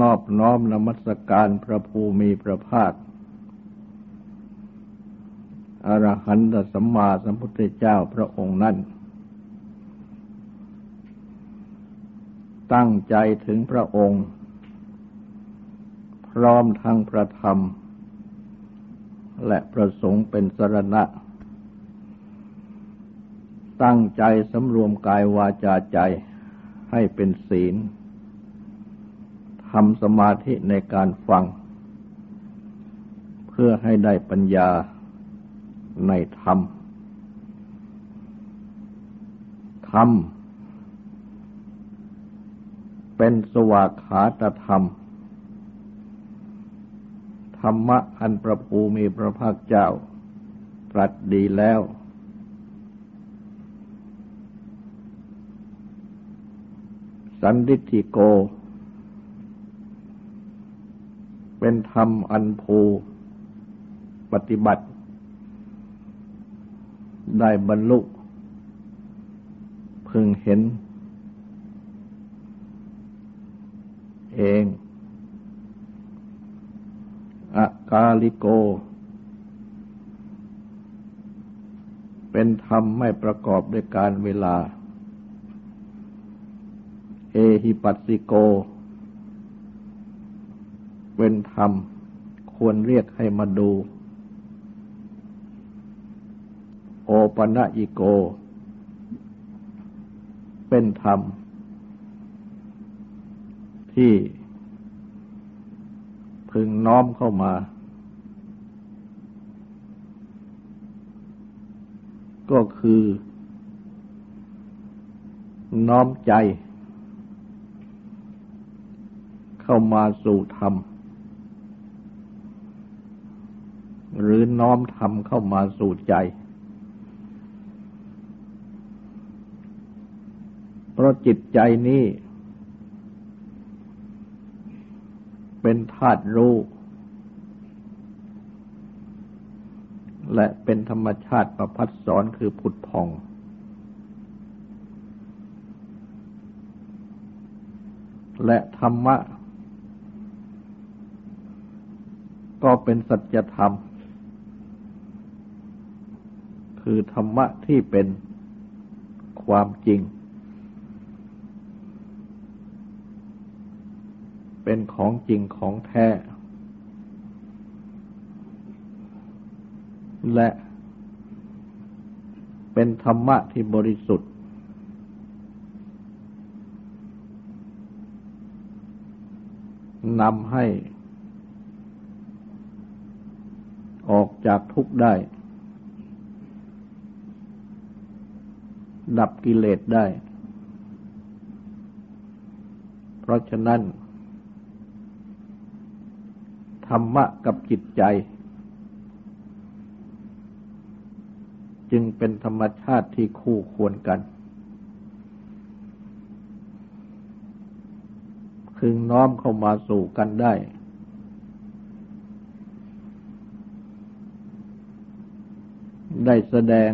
นอบน้อมนมัสการพระภูมิพระภาค อรหันตสัมมาสัมพุทธเจ้าพระองค์นั้น ตั้งใจถึงพระองค์ พร้อมทั้งพระธรรม และประสงค์เป็นสรณะ ตั้งใจสำรวมกายวาจาใจให้เป็นศีล ทำสมาธิในการฟัง เพื่อให้ได้ปัญญาในธรรม ธรรม เป็นสวากขาตธรรม ธรรมะอันประภูมีพระภาคเจ้า ตรัสดีแล้ว สันดิธิโก เป็นธรรมอันภูปฏิบัติ ได้บรรลุพึงเห็น เองอากาลิโก เป็นธรรมไม่ประกอบด้วยการเวลา เอหิปัสสิโก เป็นธรรม ควรเรียกให้มาดู โอปะนะอิโก เป็นธรรม ที่พึงน้อมเข้ามา ก็คือ น้อมใจ เข้ามาสู่ธรรม หรือน้อมทำเข้ามาสู่ใจ เพราะจิตใจนี้ เป็นธาตุรู้ และเป็นธรรมชาติประพัดสอนคือผุดพองและธรรมะ ก็เป็นสัจธรรม คือธรรมะที่เป็นความจริง เป็นของจริงของแท้ และเป็นธรรมะที่บริสุทธิ์ นำให้ออกจากทุกข์ได้ ดับกิเลสได้ เพราะฉะนั้น ธรรมะกับจิตใจ จึงเป็นธรรมชาติที่คู่ควรกัน พึงน้อมเข้ามาสู่กันได้ ได้แสดง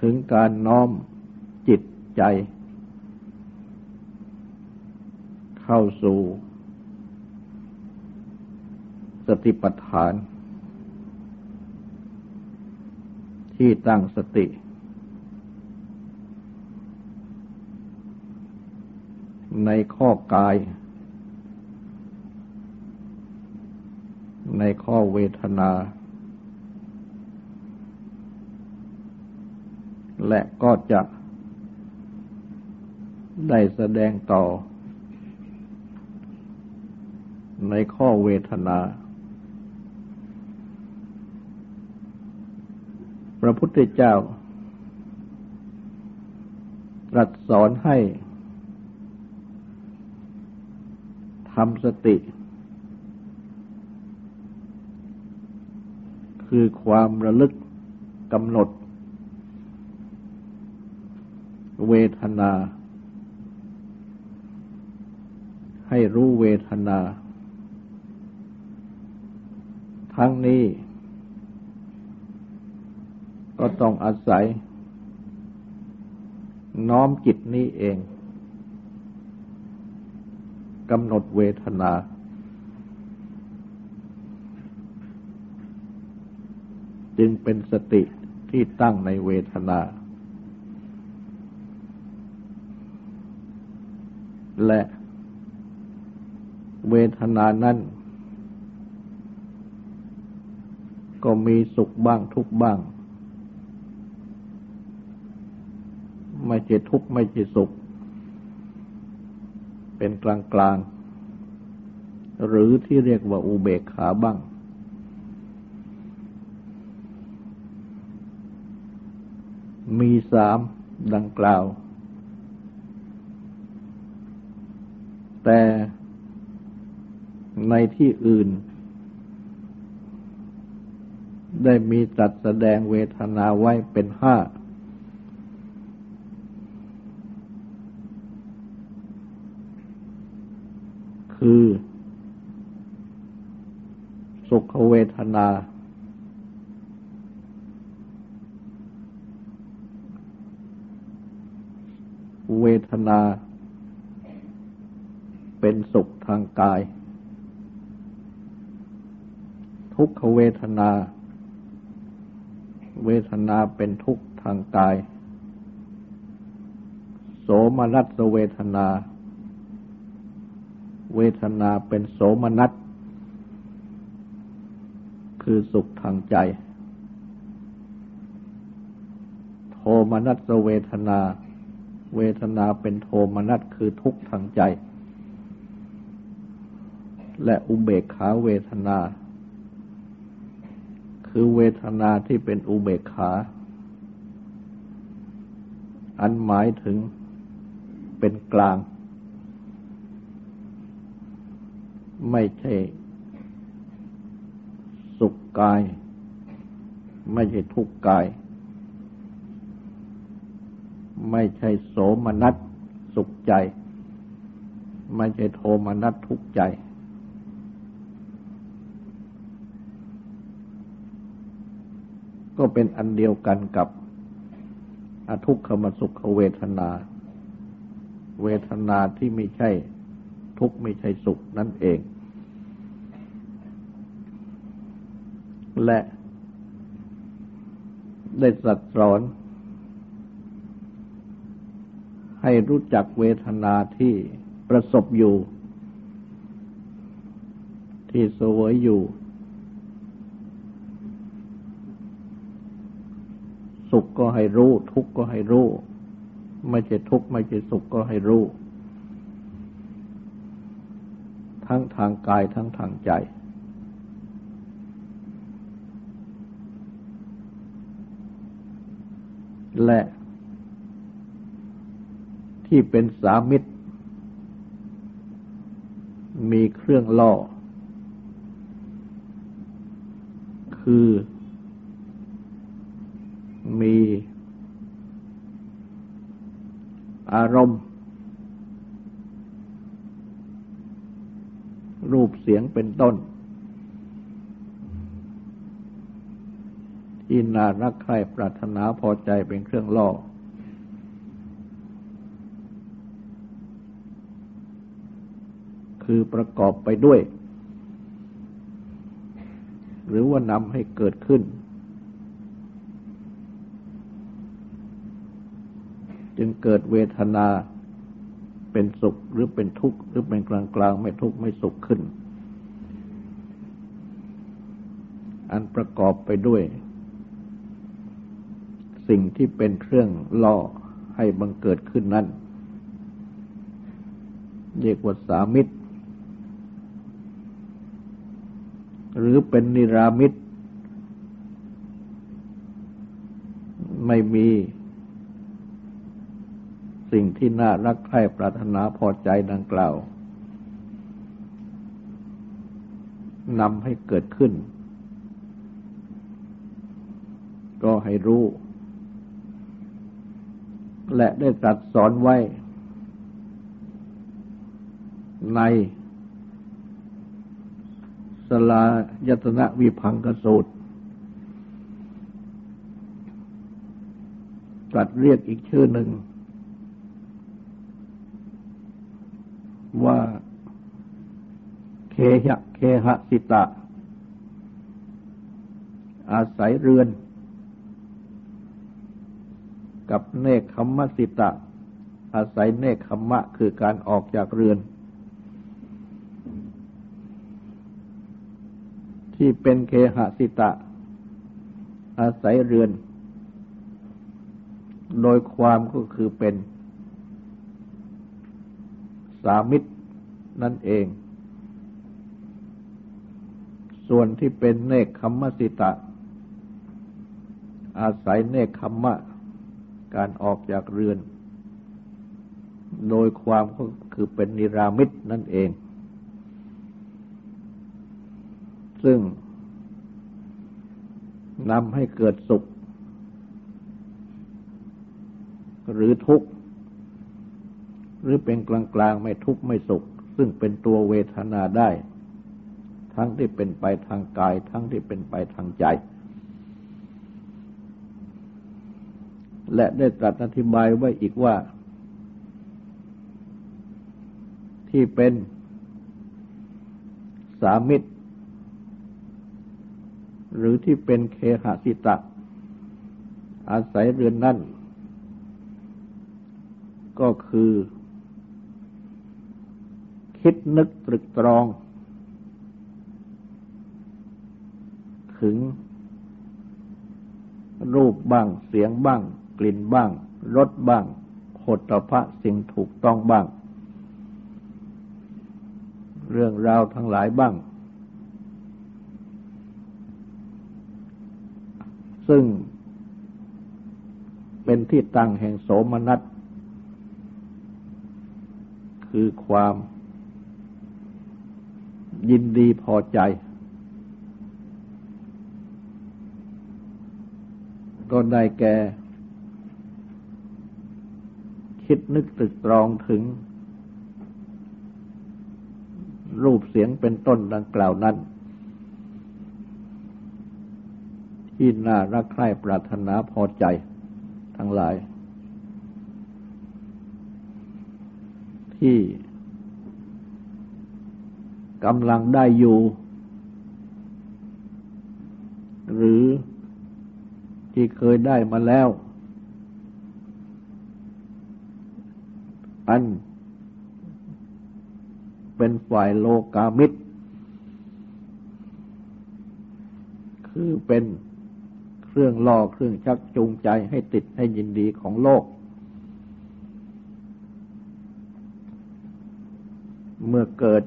ถึงการน้อมจิตใจ เข้าสู่สติปัฏฐาน ที่ตั้งสติ ในข้อกาย ในข้อเวทนา และก็จะได้แสดงต่อ ในข้อเวทนา พระพุทธเจ้า ตรัสสอนให้ทำสติ คือความระลึกกำหนด เวทนา ให้รู้เวทนา ทั้งนี้ ก็ต้องอาศัย น้อมจิตนี้เองกำหนดเวทนา จึงเป็นสติที่ตั้งในเวทนา และเวทนานั้น ก็มีสุขบ้างทุกบ้าง ไม่ใช่ทุกข์ไม่ใช่สุข เป็นกลางกลางหรือที่เรียกว่าอุเบกขาบ้าง มีสามดังกล่าว แต่ในที่อื่น ได้มีตัดแสดงเวทนาไว้เป็นห้า คือ สุขเวทนา เวทนา เป็นสุขทางกาย ทุกขเวทนา เวทนาเป็นทุกข์ทางกาย โสมนัสเวทนา เวทนาเป็นโสมนัสคือสุขทางใจ โทมนัสเวทนา เวทนาเป็นโทมนัสคือทุกข์ทางใจ และอุเบกขาเวทนา คือเวทนาที่เป็นอุเบกขา อันหมายถึงเป็นกลาง ไม่ใช่ สุขกาย ไม่ใช่ทุกข์กาย ไม่ใช่โสมนัสสุขใจ ไม่ใช่โทมนัสทุกข์ใจ ก็เป็นอันเดียวกันกับอทุกขมสุขเวทนา เวทนาที่ไม่ใช่ทุกข์ไม่ใช่สุขนั่นเอง และได้สัตสอนให้รู้จักเวทนาที่ประสบอยู่ ที่เสวยอยู่ สุขก็ให้รู้ ทุกข์ก็ให้รู้ ไม่ใช่ทุกข์ไม่ใช่สุขก็ให้รู้ ทั้งทางกายทั้งทางใจ และที่เป็นสามิตร มีเครื่องล่อ คือ มีอารมณ์ รูปเสียงเป็นต้น ที่น่ารักใคร่ปรารถนาพอใจเป็นเครื่องล่อ คือประกอบไปด้วย หรือว่านำให้เกิดขึ้น จึงเกิดเวทนาเป็นสุขหรือเป็นทุกข์หรือเป็นกลางกลางไม่ทุกข์ไม่สุขขึ้น อันประกอบไปด้วย สิ่งที่เป็นเครื่องล่อให้บังเกิดขึ้นนั้นเรียกว่าสามิตร หรือเป็นนิรามิตร ไม่มี สิ่งที่น่ารักใคร่ปรารถนาพอใจดังกล่าวนำให้เกิดขึ้น ก็ให้รู้ และได้ตรัสสอนไว้ ในสลายตนะวิพังกสูตรตรัสเรียกอีกชื่อหนึ่ง ว่า เคหะเคหะสิตะ อาศัยเรือน กับเนคขมมสิตะ อาศัยเนคขมมะคือการออกจากเรือน ที่เป็นเคหะสิตะ อาศัยเรือน โดยความก็คือเป็น สามิตรนั่นเอง ส่วนที่เป็นเนคขมมสิตะ อาศัยเนคขมมะ การออกจากเรือน โดยความก็คือเป็นนิรามิตนั่นเอง ซึ่งนำให้เกิดสุข หรือทุกข์ หรือเป็นกลางๆไม่ทุกข์ไม่สุข ซึ่งเป็นตัวเวทนาได้ ทั้งที่เป็นไปทางกาย ทั้งที่เป็นไปทางใจ และได้ตรัสอธิบายไว้อีกว่า ที่เป็นสามิตร หรือที่เป็นเคหสิตะ อาศัยเรือนนั่นก็คือ คิดนึกตรึกตรอง ถึง รูปบ้างเสียงบ้าง กลิ่นบ้างรสบ้างโหตพะสิ่งถูกต้องบ้าง เรื่องราวทั้งหลายบ้าง ซึ่งเป็นที่ตั้งแห่งโสมนัสคือความ ยินดีพอใจ ก็ได้แก่ คิดนึกตึกตรองถึง รูปเสียงเป็นต้นดังกล่าวนั้น ที่น่ารักใคร่ปรารถนาพอใจทั้งหลาย ที่ กำลังได้อยู่ หรือที่เคยได้มาแล้ว อันเป็นฝ่ายโลกามิตร คือเป็นเครื่องล่อเครื่องชักจูงใจให้ติดให้ยินดีของโลก เมื่อเกิด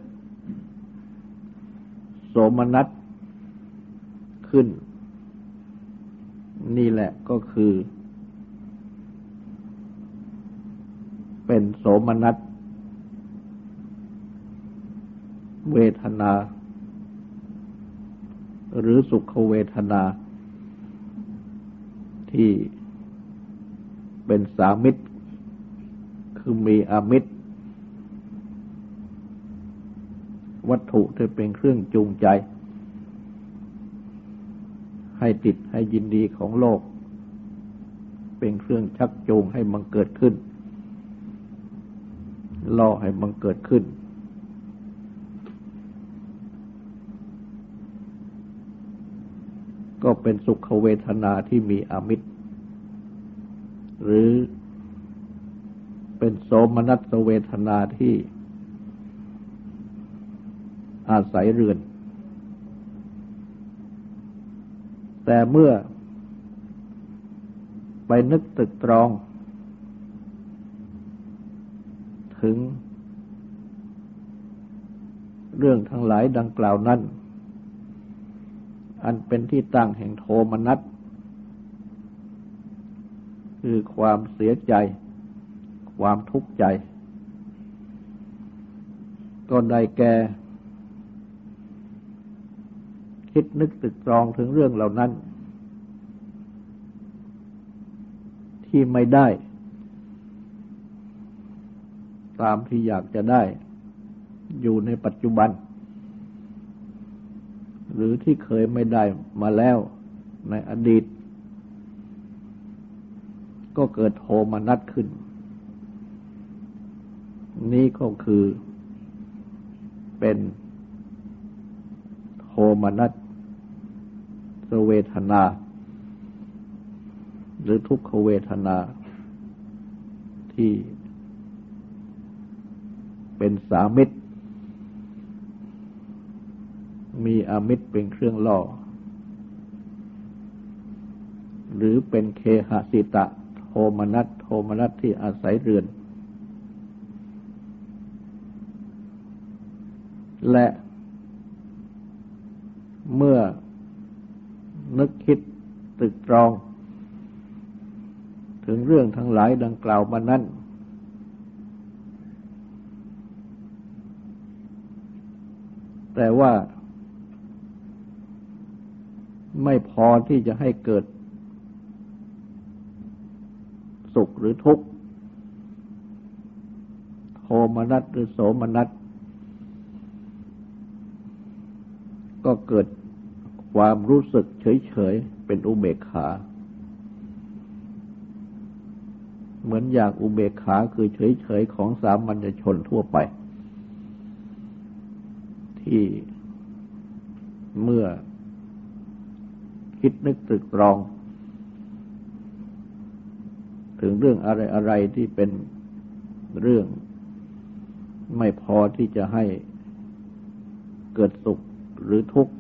สมนัสขึ้น นี่แหละก็คือ เป็นโสมนัสเวทนา หรือสุขเวทนา ที่เป็นสามิตร คือมีอามิตร วัตถุที่เป็นเครื่องจูงใจ ให้ติดให้ยินดีของโลก เป็นเครื่องชักจูงให้มันเกิดขึ้นล่อให้มันเกิดขึ้น ก็เป็นสุขเวทนาที่มีอมิตร หรือเป็นโสมนัสเวทนาที่ อาศัยเรือน แต่เมื่อไปนึกตึกตรอง ถึง เรื่องทั้งหลายดังกล่าวนั้น อันเป็นที่ตั้งแห่งโทมนัสคือความเสียใจ ความทุกข์ใจ ก็ได้แก่ คิดนึกตึกตรองถึงเรื่องเหล่านั้น ที่ไม่ได้ ตามที่อยากจะได้ อยู่ในปัจจุบัน หรือที่เคยไม่ได้มาแล้วในอดีต ก็เกิดโทมนัดขึ้น นี่ก็คือเป็น โทมนัสเวทนา หรือทุกขเวทนาที่เป็นสามิตร มีอมิตรเป็นเครื่องล่อ หรือเป็นเคหสิตะ โทมนัสโทมนัสที่อาศัยเรือน และ เมื่อนึกคิดตึกตรอง ถึงเรื่องทั้งหลายดังกล่าวมานั้น แต่ว่าไม่พอที่จะให้เกิด สุขหรือทุกข์โทมนัสหรือโสมนัสก็เกิด ความรู้สึกเฉยๆ เป็นอุเบกขา เหมือนอย่างอุเบกขาคือเฉยๆ ของสามัญชนทั่วไป ที่เมื่อคิดนึกตรึกตรอง ถึงเรื่องอะไรๆที่เป็นเรื่องไม่พอที่จะให้เกิดสุขหรือทุกข์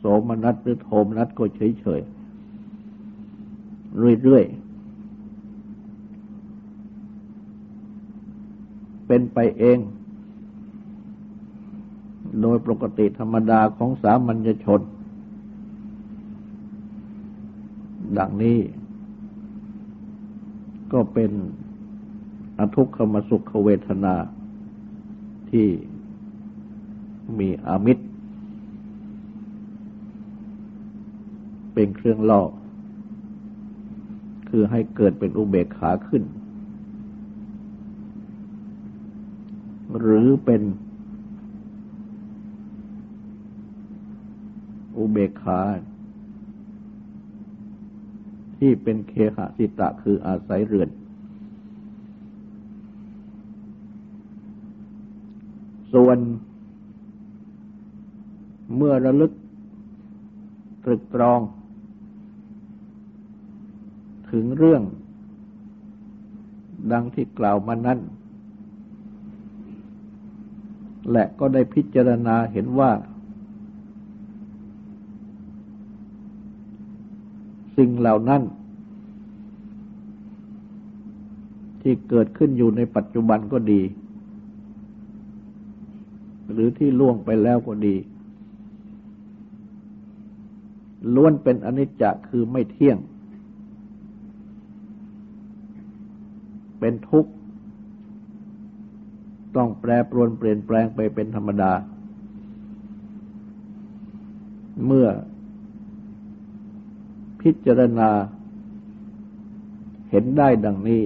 โสมนัสหรือโทมนัสก็เฉยเฉยเรื่อยๆ เป็นไปเอง โดยปกติธรรมดาของสามัญชน ดังนี้ก็เป็นอทุกขมสุขเวทนาที่มีอามิตร เป็นเครื่องล่อ คือให้เกิดเป็นอุเบกขาขึ้น หรือเป็นอุเบกขาที่เป็นเคหะสิตะคืออาศัยเรือน ส่วน เมื่อระลึกตรึกตรอง ถึงเรื่อง ดังที่กล่าวมานั้น และก็ได้พิจารณาเห็นว่า สิ่งเหล่านั้น ที่เกิดขึ้นอยู่ในปัจจุบันก็ดี หรือที่ล่วงไปแล้วก็ดีล้วนเป็นอนิจจคือไม่เที่ยง เป็นทุกข์ ต้องแปรปรวนเปลี่ยนแปลงไปเป็นธรรมดา เมื่อพิจารณาเห็นได้ดังนี้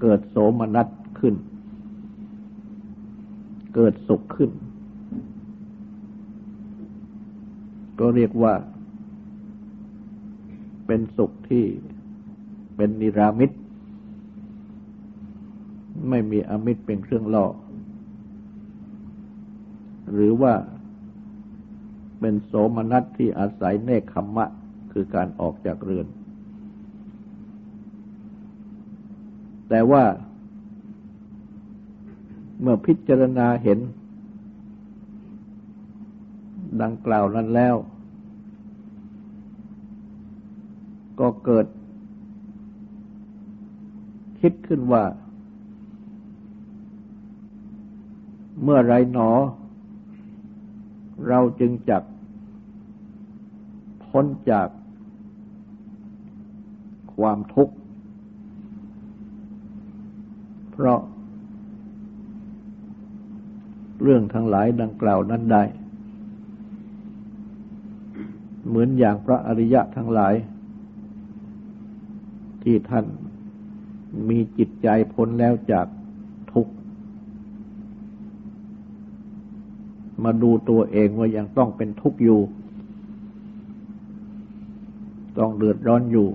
เกิดโสมนัสขึ้น เกิดสุขขึ้น ก็เรียกว่า เป็นสุขที่ เป็นนิรามิตไม่มีอมิตรเป็นเครื่องล่อ หรือว่าเป็นโสมนัสที่อาศัยเนคขมมะ คือการออกจากเรือน แต่ว่าเมื่อพิจารณาเห็น ดังกล่าวนั้นแล้ว ก็เกิด คิดขึ้นว่า เมื่อไรหนอ เราจึงจักพ้นจากความทุกข์ เพราะเรื่องทั้งหลายดังกล่าวนั้นได้ เหมือนอย่างพระอริยะทั้งหลาย ที่ท่าน มีจิตใจพ้นแล้วจากทุกข์ มาดูตัวเองว่ายังต้องเป็นทุกข์อยู่ ต้องเดือดร้อนอยู่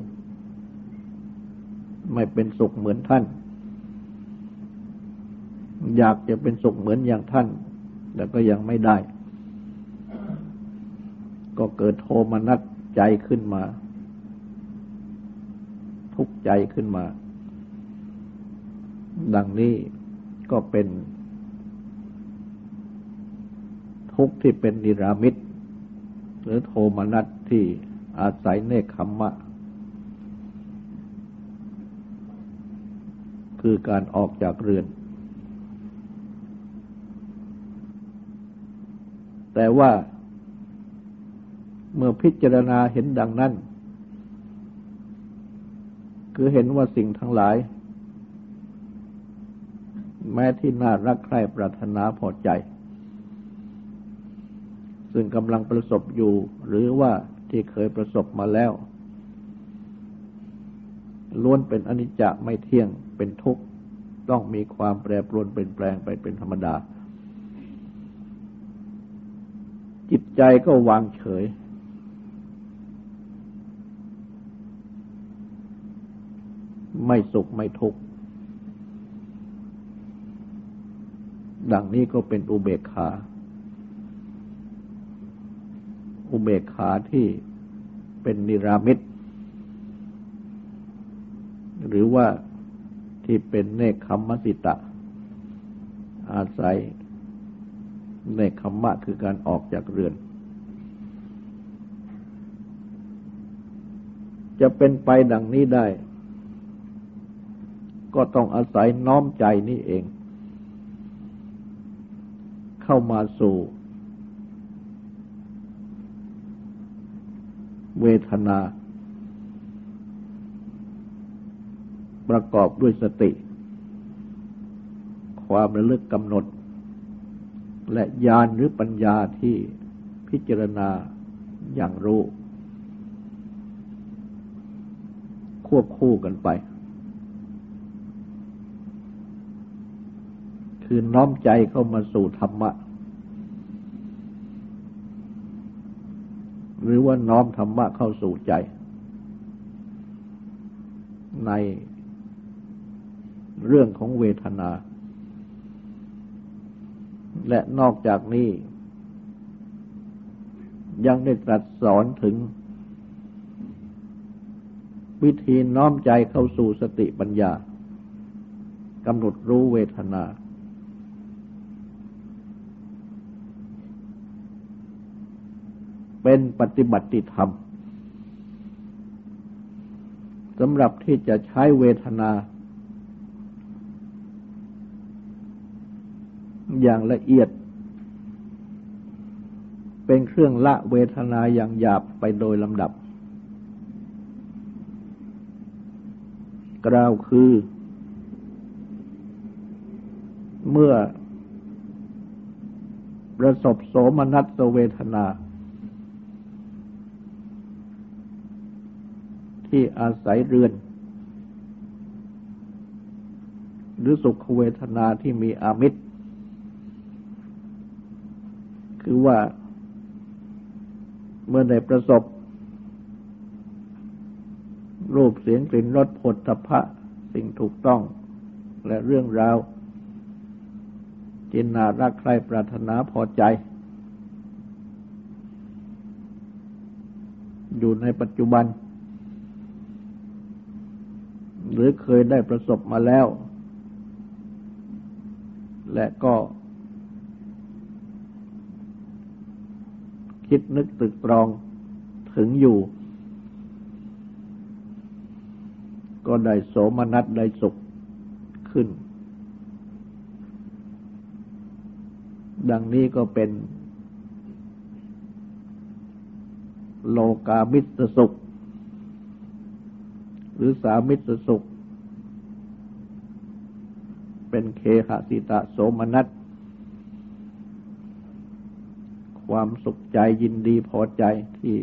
ไม่เป็นสุขเหมือนท่าน อยากจะเป็นสุขเหมือนอย่างท่าน แต่ก็ยังไม่ได้ ก็เกิดโทมนัสใจขึ้นมา ทุกข์ใจขึ้นมา ดังนี้ก็เป็น ทุกข์ที่เป็นนิรามิตหรือโทมนัสที่อาศัยเนคขมมะ คือการออกจากเรือน แต่ว่าเมื่อพิจารณาเห็นดังนั้น คือเห็นว่าสิ่งทั้งหลาย ม้ที่น่ารักใคร่ปรารถนาพอใจ ซึ่งกำลังประสบอยู่หรือว่าที่เคยประสบมาแล้ว ล้วนเป็นอนิจจไม่เที่ยงเป็นทุกข์ ต้องมีความแปรปรวนเปลี่ยนแปลงไปเป็นธรรมดา จิตใจก็วางเฉยไม่สุขไม่ทุกข์ ดังนี้ก็เป็นอุเบกขา อุเบกขาที่เป็นนิรามิต หรือว่าที่เป็นเนคขมมสิตะ อาศัยเนคขมมะคือการออกจากเรือน จะเป็นไปดังนี้ได้ ก็ต้องอาศัยน้อมใจนี่เอง เข้ามาสู่ เวทนา ประกอบด้วยสติ ความระลึกกำหนด และญาณหรือปัญญาที่พิจารณาอย่างรู้ ควบคู่กันไป คือน้อมใจเข้ามาสู่ธรรมะ หรือว่าน้อมธรรมะเข้าสู่ใจ ในเรื่องของเวทนา และนอกจากนี้ ยังได้ตรัสสอนถึง วิธีน้อมใจเข้าสู่สติปัญญากำหนดรู้เวทนา เป็นปฏิบัติธรรมสำหรับที่จะใช้เวทนา อย่างละเอียด เป็นเครื่องละเวทนาอย่างหยาบไปโดยลำดับ กล่าวคือ เมื่อประสบโสมนัสเวทนา ที่อาศัยเรือน หรือสุขเวทนาที่มีอามิตร คือว่าเมื่อได้ประสบ รูปเสียงกลิ่นรสผลตภะสิ่งถูกต้อง และเรื่องราวจินนารักใครปรารถนาพอใจ อยู่ในปัจจุบัน หรือเคยได้ประสบมาแล้ว และก็ คิดนึกตึกตรองถึงอยู่ ก็ได้โสมนัสได้สุขขึ้น ดังนี้ก็เป็น โลกามิตรสุข หรือสามิตรสุข เป็นเคหสิตะโสมนัสความสุขใจยินดีพอใจที่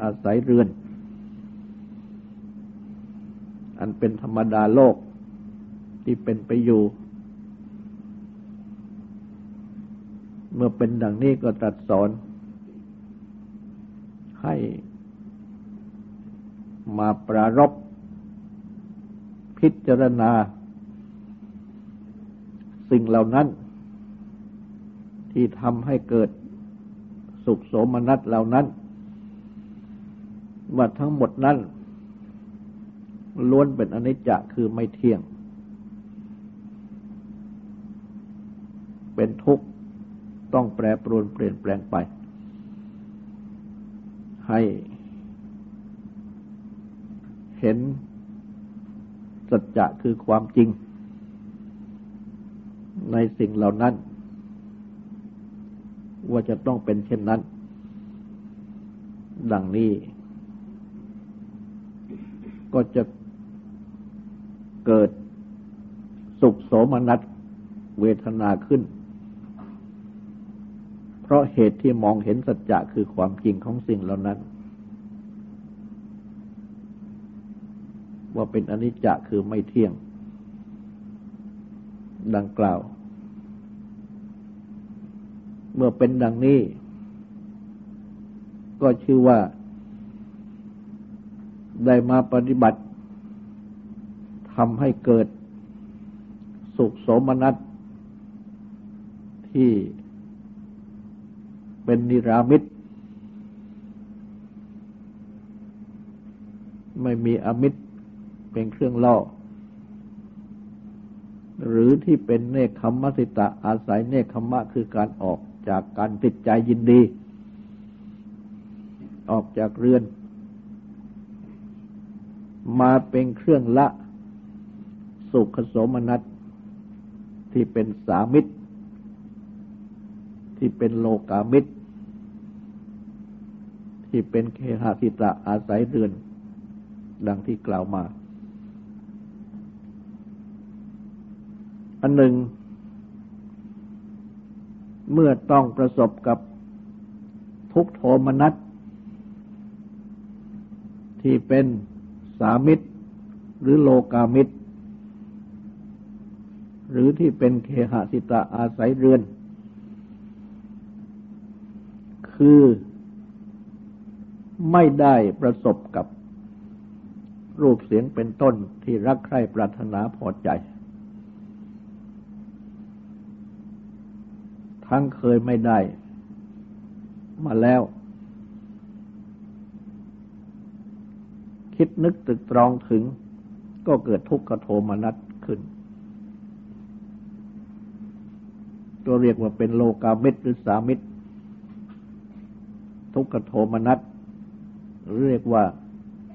อาศัยเรือน อันเป็นธรรมดาโลกที่เป็นไปอยู่ เมื่อเป็นดังนี้ก็ตรัสสอน ให้ มาปรารบพิจารณา สิ่งเหล่านั้น ที่ทำให้เกิดสุขโสมนัสเหล่านั้นว่าทั้งหมดนั้นล้วนเป็นอนิจจะคือไม่เที่ยง เป็นทุกข์ต้องแปรปรวนเปลี่ยนแปลงไป ให้ เห็นสัจจะคือความจริง ในสิ่งเหล่านั้น ว่าจะต้องเป็นเช่นนั้น ดังนี้ ก็จะเกิดสุขโสมนัสเวทนาขึ้น เพราะเหตุที่มองเห็นสัจจะคือความจริงของสิ่งเหล่านั้น ว่าเป็นอนิจจะคือไม่เที่ยง ดังกล่าว เมื่อเป็นดังนี้ ก็ชื่อว่า ได้มาปฏิบัติทำให้เกิดสุขสมนัตที่เป็นนิรามิตไม่มีอมิตร เป็นเครื่องล่อ หรือที่เป็นเนคขมมสิตะอาศัยเนคขมะคือการออกจากการติดใจยินดี ออกจากเรือน มาเป็นเครื่องละ สุขโสมนัสที่เป็นสามิตร ที่เป็นโลกามิตร ที่เป็นเคหะสิตะอาศัยเรือน ดังที่กล่าวมา อันหนึ่ง เมื่อต้องประสบกับทุกโทมนัสที่เป็นสามิตร หรือโลกามิตร หรือที่เป็นเคหสิตะอาศัยเรือน คือไม่ได้ประสบกับรูปเสียงเป็นต้นที่รักใคร่ปรารถนาพอใจ ทั้งเคยไม่ได้ มาแล้ว คิดนึกตึกตรองถึง ก็เกิดทุกขโทมนัสขึ้น ตัวเรียกว่าเป็นโลกามิตรหรือสามิตร ทุกขโทมนัสเรียกว่า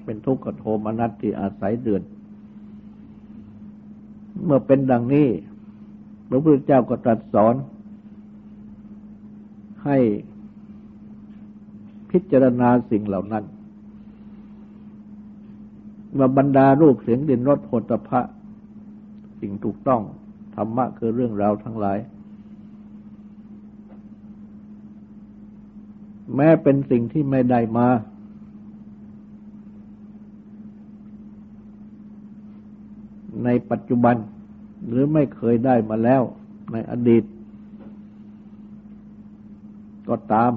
เป็นทุกขโทมนัสที่อาศัยเดือน เมื่อเป็นดังนี้ พระพุทธเจ้าก็ตรัสสอน ให้พิจารณาสิ่งเหล่านั้นว่าบรรดารูปเสียงดินรสโผฏฐะสิ่งถูกต้อง ธรรมะคือเรื่องราวทั้งหลาย แม้เป็นสิ่งที่ไม่ได้มา ในปัจจุบันหรือไม่เคยได้มาแล้วในอดีต ก็ตาม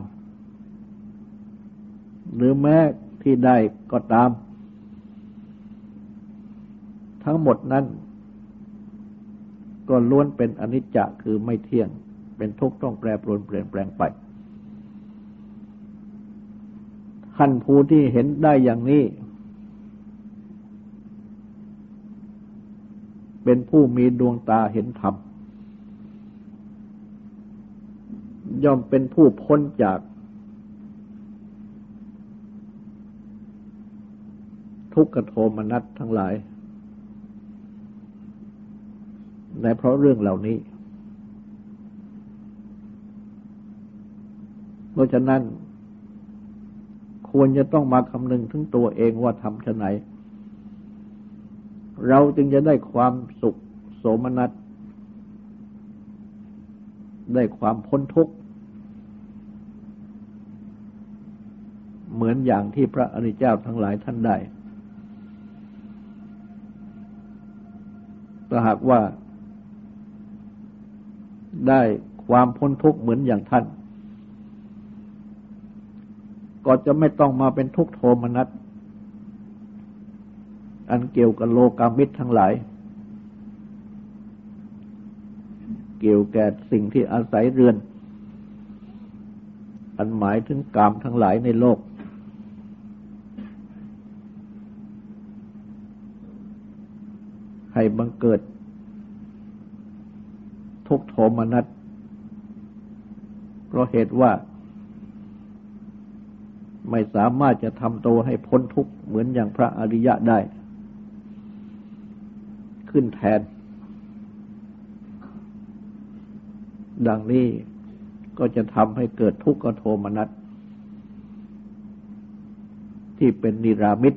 หรือแม้ที่ได้ก็ตาม ทั้งหมดนั้น ก็ล้วนเป็นอนิจจะคือไม่เที่ยง เป็นทุกข์ต้องแปรปรวนเปลี่ยนแปลงไปขั้นผู้ที่เห็นได้อย่างนี้ เป็นผู้มีดวงตาเห็นธรรม ย่อมเป็นผู้พ้นจากทุกขโทมนัสทั้งหลาย ในเพราะเรื่องเหล่านี้ เพราะฉะนั้น ควรจะต้องมาคำนึงถึงตัวเองว่าทำชะไหน เราจึงจะได้ความสุขโสมนัส ได้ความพ้นทุกข์ เห มือนอย่างที่พระอริยเจ้าทั้งหลายท่านได้ถ้าหากว่าได้ความพ้นทุกข์เหมือนอย่างท่าน ก็จะไม่ต้องมาเป็นทุกขโทมนัสอันเกี่ยวกับโลกามิตรทั้งหลาย เกี่ยวแก่สิ่งที่อาศัยเรือน อันหมายถึงกามทั้งหลายในโลก ให้บังเกิด ทุกโทมนัสเพราะเหตุว่า ไม่สามารถจะทำตัวให้พ้นทุกข์เหมือนอย่างพระอริยะได้ ขึ้นแทน ดังนี้ก็จะทำให้เกิดทุกขโทมนัสที่เป็นนิรามิต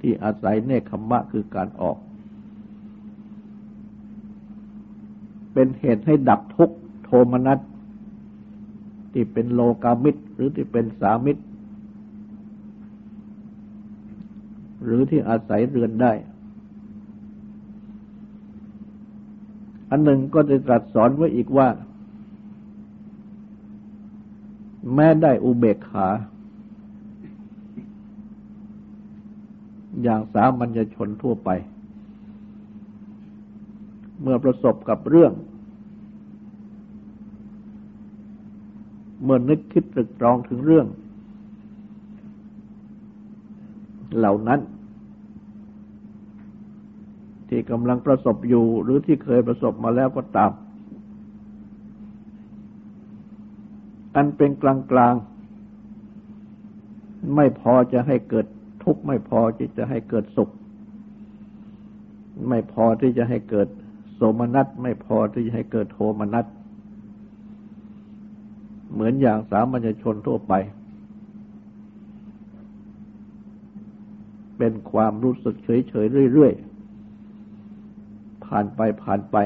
ที่อาศัยเนคขมะคือการออก เป็นเหตุให้ดับทุกโทมนัสที่เป็นโลกามิตร หรือที่เป็นสามิตร หรือที่อาศัยเรือนได้ อันหนึ่งก็จะตรัสสอนไว้อีกว่า แม้ได้อุเบกขา อย่างสามัญชนทั่วไป เมื่อประสบกับเรื่อง เมื่อนึกคิดตรึกตรองถึงเรื่อง เหล่านั้น ที่กำลังประสบอยู่หรือที่เคยประสบมาแล้วก็ตาม อันเป็นกลางกลางไม่พอจะให้เกิด ทุกข์ไม่พอที่จะให้เกิดสุข ไม่พอที่จะให้เกิดโสมนัสไม่พอที่จะให้เกิดโทมนัสเหมือนอย่างสามัญชนทั่วไป เป็นความรู้สึกเฉยๆเรื่อยๆ ผ่านไปผ่านไป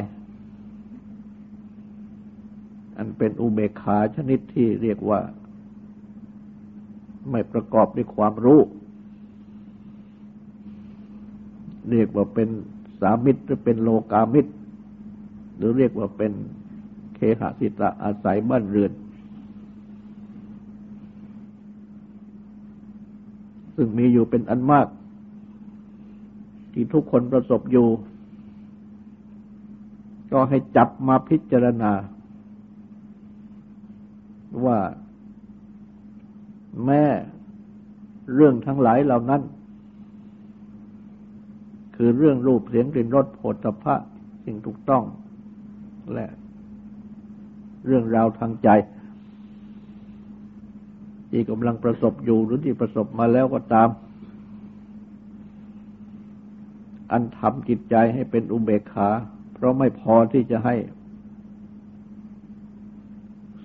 อันเป็นอุเบกขาชนิดที่เรียกว่า ไม่ประกอบด้วยความรู้ เรียกว่าเป็นสามิตรหรือเป็นโลกามิตร หรือเรียกว่าเป็นเคหสิตะอาศัยบ้านเรือน ซึ่งมีอยู่เป็นอันมาก ที่ทุกคนประสบอยู่ ก็ให้จับมาพิจารณา ว่าแม่เรื่องทั้งหลายเหล่านั้น คือเรื่องรูปเสียงกลิ่นรสโผฏฐะสิ่งถูกต้อง และเรื่องราวทางใจ ที่กำลังประสบอยู่หรือที่ประสบมาแล้วก็ตาม อันทำจิตใจให้เป็นอุเบกขา เพราะไม่พอที่จะให้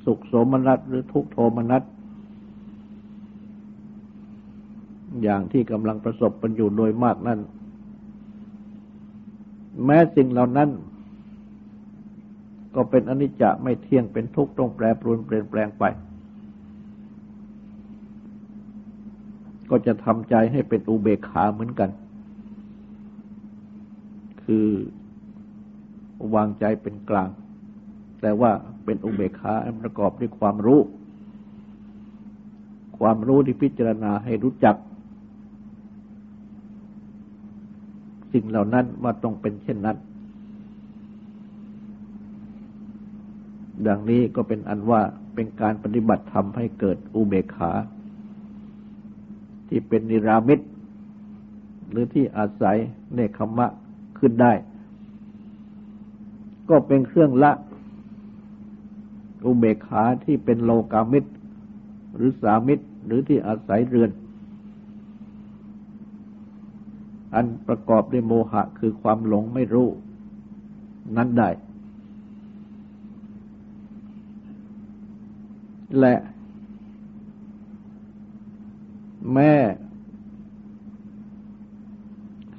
สุขโสมนัสหรือทุกโทมนัสอย่างที่กำลังประสบกันอยู่โดยมากนั้น แม้สิ่งเหล่านั้น ก็เป็นอนิจจะไม่เที่ยงเป็นทุกข์ต้องแปรปรวนเปลี่ยนแปลงไป ก็จะทำใจให้เป็นอุเบกขาเหมือนกัน คือวางใจเป็นกลาง แต่ว่าเป็นอุเบกขาประกอบด้วยความรู้ ความรู้ที่พิจารณาให้รู้จัก สิ่งเหล่านั้นว่าต้องเป็นเช่นนั้น ดังนี้ก็เป็นอันว่าเป็นการปฏิบัติธรรมให้เกิดอุเบกขา ที่เป็นนิรามิตหรือที่อาศัยเนคขมะขึ้นได้ ก็เป็นเครื่องละอุเบกขาที่เป็นโลกามิตร หรือสามิตร หรือที่อาศัยเรือน อันประกอบด้วยโมหะคือความหลงไม่รู้ นั้นได้ และ แม่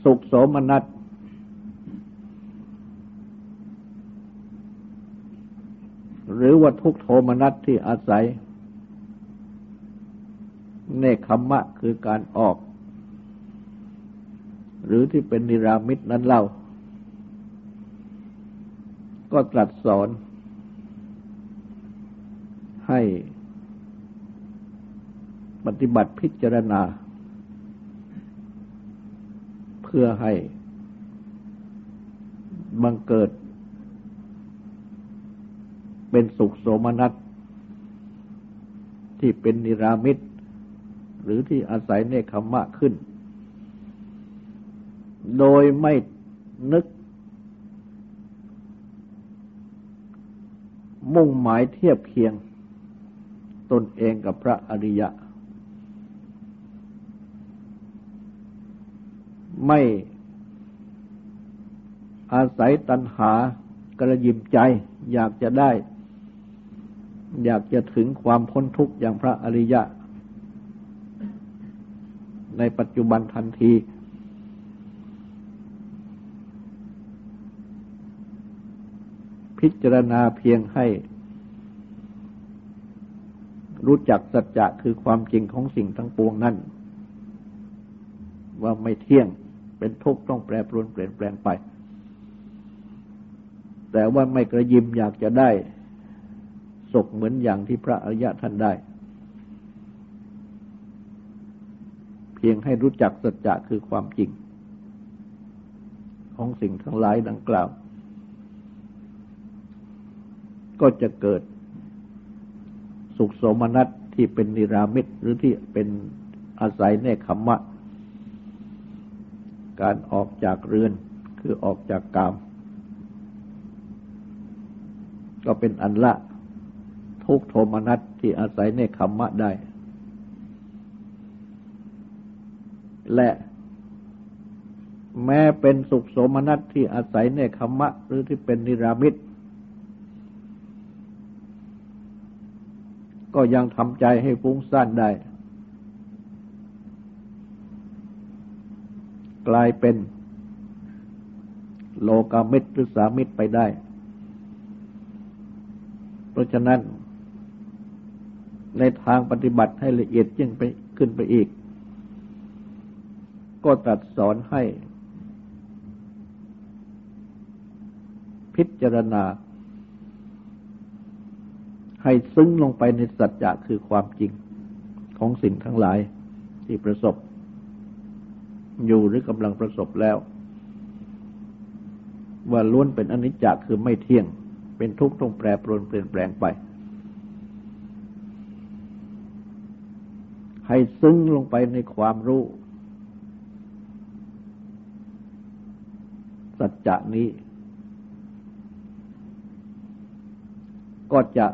สุขโสมนัสหรือว่าทุกโทมนัสที่อาศัย เนคขมะคือการออก หรือที่เป็นนิรามิตนั้นเล่า ก็ตรัสสอน ให้ปฏิบัติพิจารณา เพื่อให้บังเกิด เป็นสุขโสมนัสที่เป็นนิรามิตหรือที่อาศัยเนคขมะขึ้น โดยไม่นึก มุ่งหมายเทียบเคียง ตนเองกับพระอริยะ ไม่อาศัยตัณหากระยิมใจ อยากจะได้ อยากจะถึงความพ้นทุกข์อย่างพระอริยะ ในปัจจุบันทันที พิจารณาเพียงให้ รู้จักสัจจะคือความจริงของสิ่งทั้งปวงนั้น ว่าไม่เที่ยงเป็นทุกข์ต้องแปรปรวนเปลี่ยนแปลงไป แต่ว่าไม่กระยิมอยากจะได้สุขเหมือนอย่างที่พระอริยะท่านได้ เพียงให้รู้จักสัจจะคือความจริง ของสิ่งทั้งหลายดังกล่าว ก็จะเกิดสุขโสมนัสที่เป็นนิรามิตหรือที่เป็นอาศัยเนคขมะ การออกจากเรือนคือออกจากกาม ก็เป็นอันละทุกโทมนัสที่อาศัยในคำมะได้ และแม้เป็นสุขโสมนัสที่อาศัยในคำมะ หรือที่เป็นนิรามิต ก็ยังทำใจให้ฟุ้งซ่านได้ กลายเป็นโลกามิตรหรือสามิตรไปได้ เพราะฉะนั้น ในทางปฏิบัติให้ละเอียดยิ่งไปขึ้นไปอีก ก็ตรัสสอนให้ พิจารณา ให้ซึ้งลงไปในสัจจะคือความจริงของสิ่งทั้งหลายที่ประสบ อยู่หรือกำลังประสบแล้ว ว่าล้วนเป็นอนิจจคือไม่เที่ยง เป็นทุกข์ต้องแปรปรวนเปลี่ยนแปลงไป ให้ซึ้งลงไปในความรู้ สัจจะนี้ ก็จะ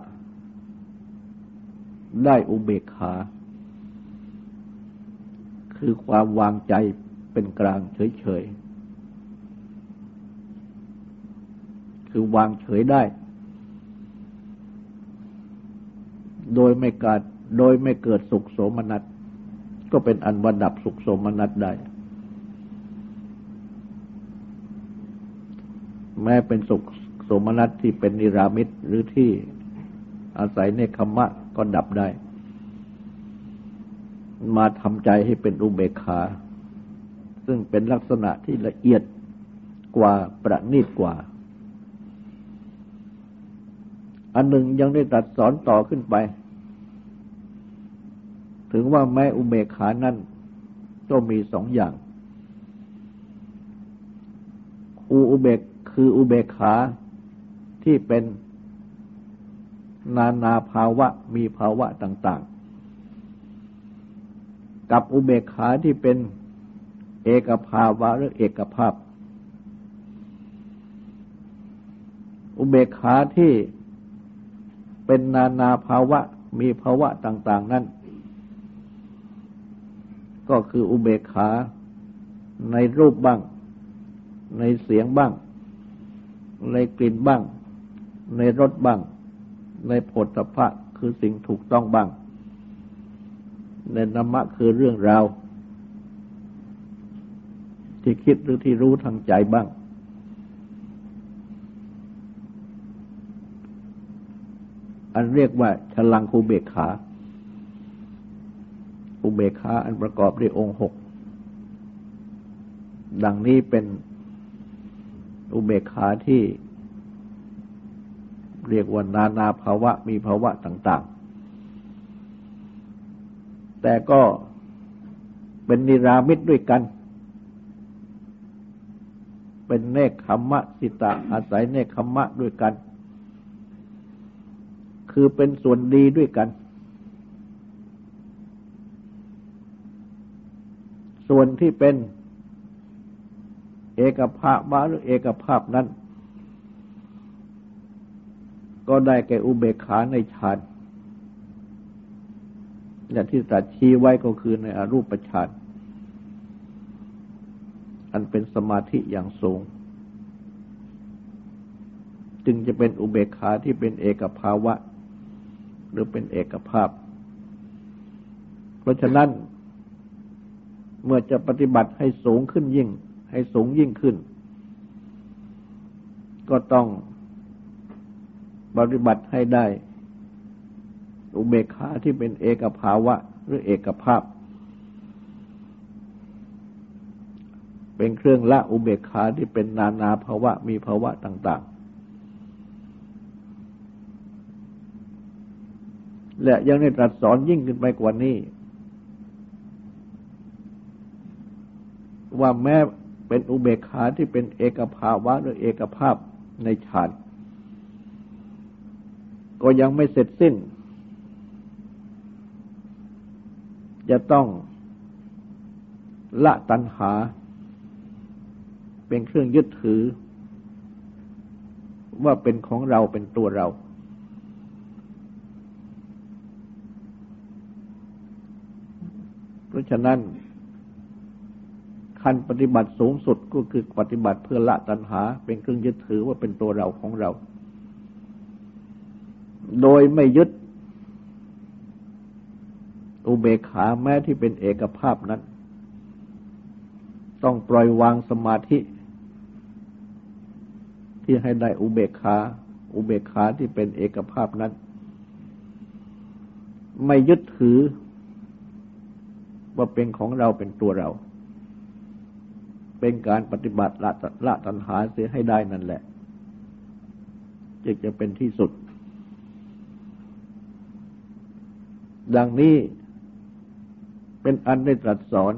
ได้อุเบกขา คือความวางใจเป็นกลางเฉยๆ คือวางเฉยได้ โดยไม่กิดโดยไม่เกิดสุขโสมนัส ก็เป็นอันวัดับสุขโสมนัสได้ แม้เป็นสุขโสมนัสที่เป็นนิรามิตหรือที่อาศัยในคมะ ก็ดับได้ มาทำใจให้เป็นอุเบกขา ซึ่งเป็นลักษณะที่ละเอียดกว่าประณีตกว่า อันหนึ่งยังได้ตัดสอนต่อขึ้นไป ถึงว่าแม้อุเบกขานั้นก็มีสองอย่างคูอุเบกคืออุเบกขาที่เป็น นานาภาวะมีภาวะต่าง ๆ กับอุเบกขาที่เป็นเอกภาวะหรือเอกภาพ อุเบกขาที่เป็นนานาภาวะมีภาวะต่าง ๆ นั้นก็คืออุเบกขาในรูปบ้าง ในเสียงบ้าง ในกลิ่นบ้าง ในรสบ้าง ในผลตภะคือสิ่งถูกต้องบ้าง ในนามะคือเรื่องราว ที่คิดหรือที่รู้ทางใจบ้าง อันเรียกว่าฉลังคูเบกขา อุเบกขาอันประกอบด้วยองค์หก ดังนี้เป็นอุเบกขาที่ เรียกว่านานาภาวะมีภาวะต่าง ๆ แต่ก็เป็นนิรามิตด้วยกัน เป็นเนคขมมะสิตะอาศัยเนคขมมะด้วยกัน คือเป็นส่วนดีด้วยกัน ส่วนที่เป็นเอกภาพมาหรือเอกภาพนั้น ก็ได้แก่อุเบกขาในฌานและที่ตัดชี้ไว้ก็คือในอรูปฌานอันเป็นสมาธิอย่างสูง จึงจะเป็นอุเบกขาที่เป็นเอกภาวะ หรือเป็นเอกภาพ เพราะฉะนั้น เมื่อจะปฏิบัติให้สูงขึ้นยิ่ง ให้สูงยิ่งขึ้น ก็ต้อง ปฏิบัติให้ได้ อุเบกขาที่เป็นเอกภาวะ หรือเอกภาพ เป็นเครื่องละอุเบกขาที่เป็นนานาภาวะ มีภาวะต่าง ๆ และยังได้ตรัสสอนยิ่งขึ้นไปกว่านี้ ว่าแม้เป็นอุเบกขาที่เป็นเอกภาวะ หรือเอกภาพในฌาน ก็ยังไม่เสร็จสิ้น จะต้องละตัณหา เป็นเครื่องยึดถือ ว่าเป็นของเราเป็นตัวเรา เพราะฉะนั้นขั้นปฏิบัติสูงสุดก็คือปฏิบัติเพื่อละตัณหา เป็นเครื่องยึดถือว่าเป็นตัวเราของเรา โดยไม่ยึด อุเบกขาแม้ที่เป็นเอกภาพนั้น ต้องปล่อยวางสมาธิ ที่ให้ได้อุเบกขา อุเบกขาที่เป็นเอกภาพนั้น ไม่ยึดถือ ว่าเป็นของเราเป็นตัวเรา เป็นการปฏิบัติละละตัณหาเสียให้ได้นั่นแหละจึงจะเป็นที่สุด ดังนี้เป็นอันได้ตรัสสอน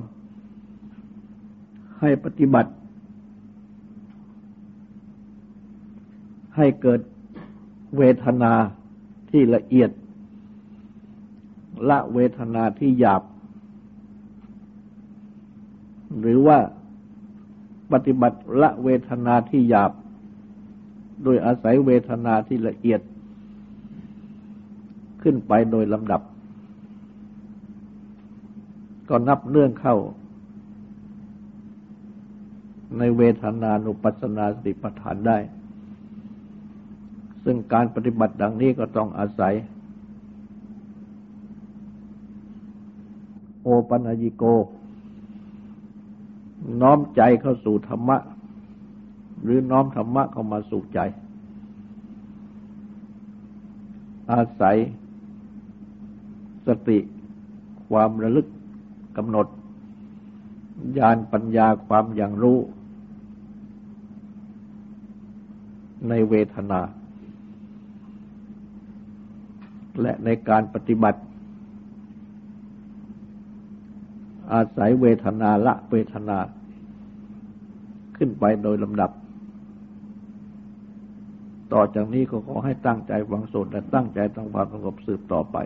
ให้ปฏิบัติ ให้เกิดเวทนาที่ละเอียด ละเวทนาที่หยาบ หรือว่าปฏิบัติละเวทนาที่หยาบ โดยอาศัยเวทนาที่ละเอียด ขึ้นไปโดยลำดับ ก็นับเนื่องเข้า ในเวทนานุปัสสนาสติปัฏฐานได้ ซึ่งการปฏิบัติดังนี้ก็ต้องอาศัย โอปัญญิโก น้อมใจเข้าสู่ธรรมะ หรือน้อมธรรมะเข้ามาสู่ใจ อาศัยสติความระลึก กำหนดญาณปัญญาความอย่างรู้ ในเวทนา และในการปฏิบัติ อาศัยเวทนาละเวทนา ขึ้นไปโดยลำดับ ต่อจากนี้ก็ขอให้ตั้งใจฟังสดและตั้งใจตั้งความสงบสืบต่อไป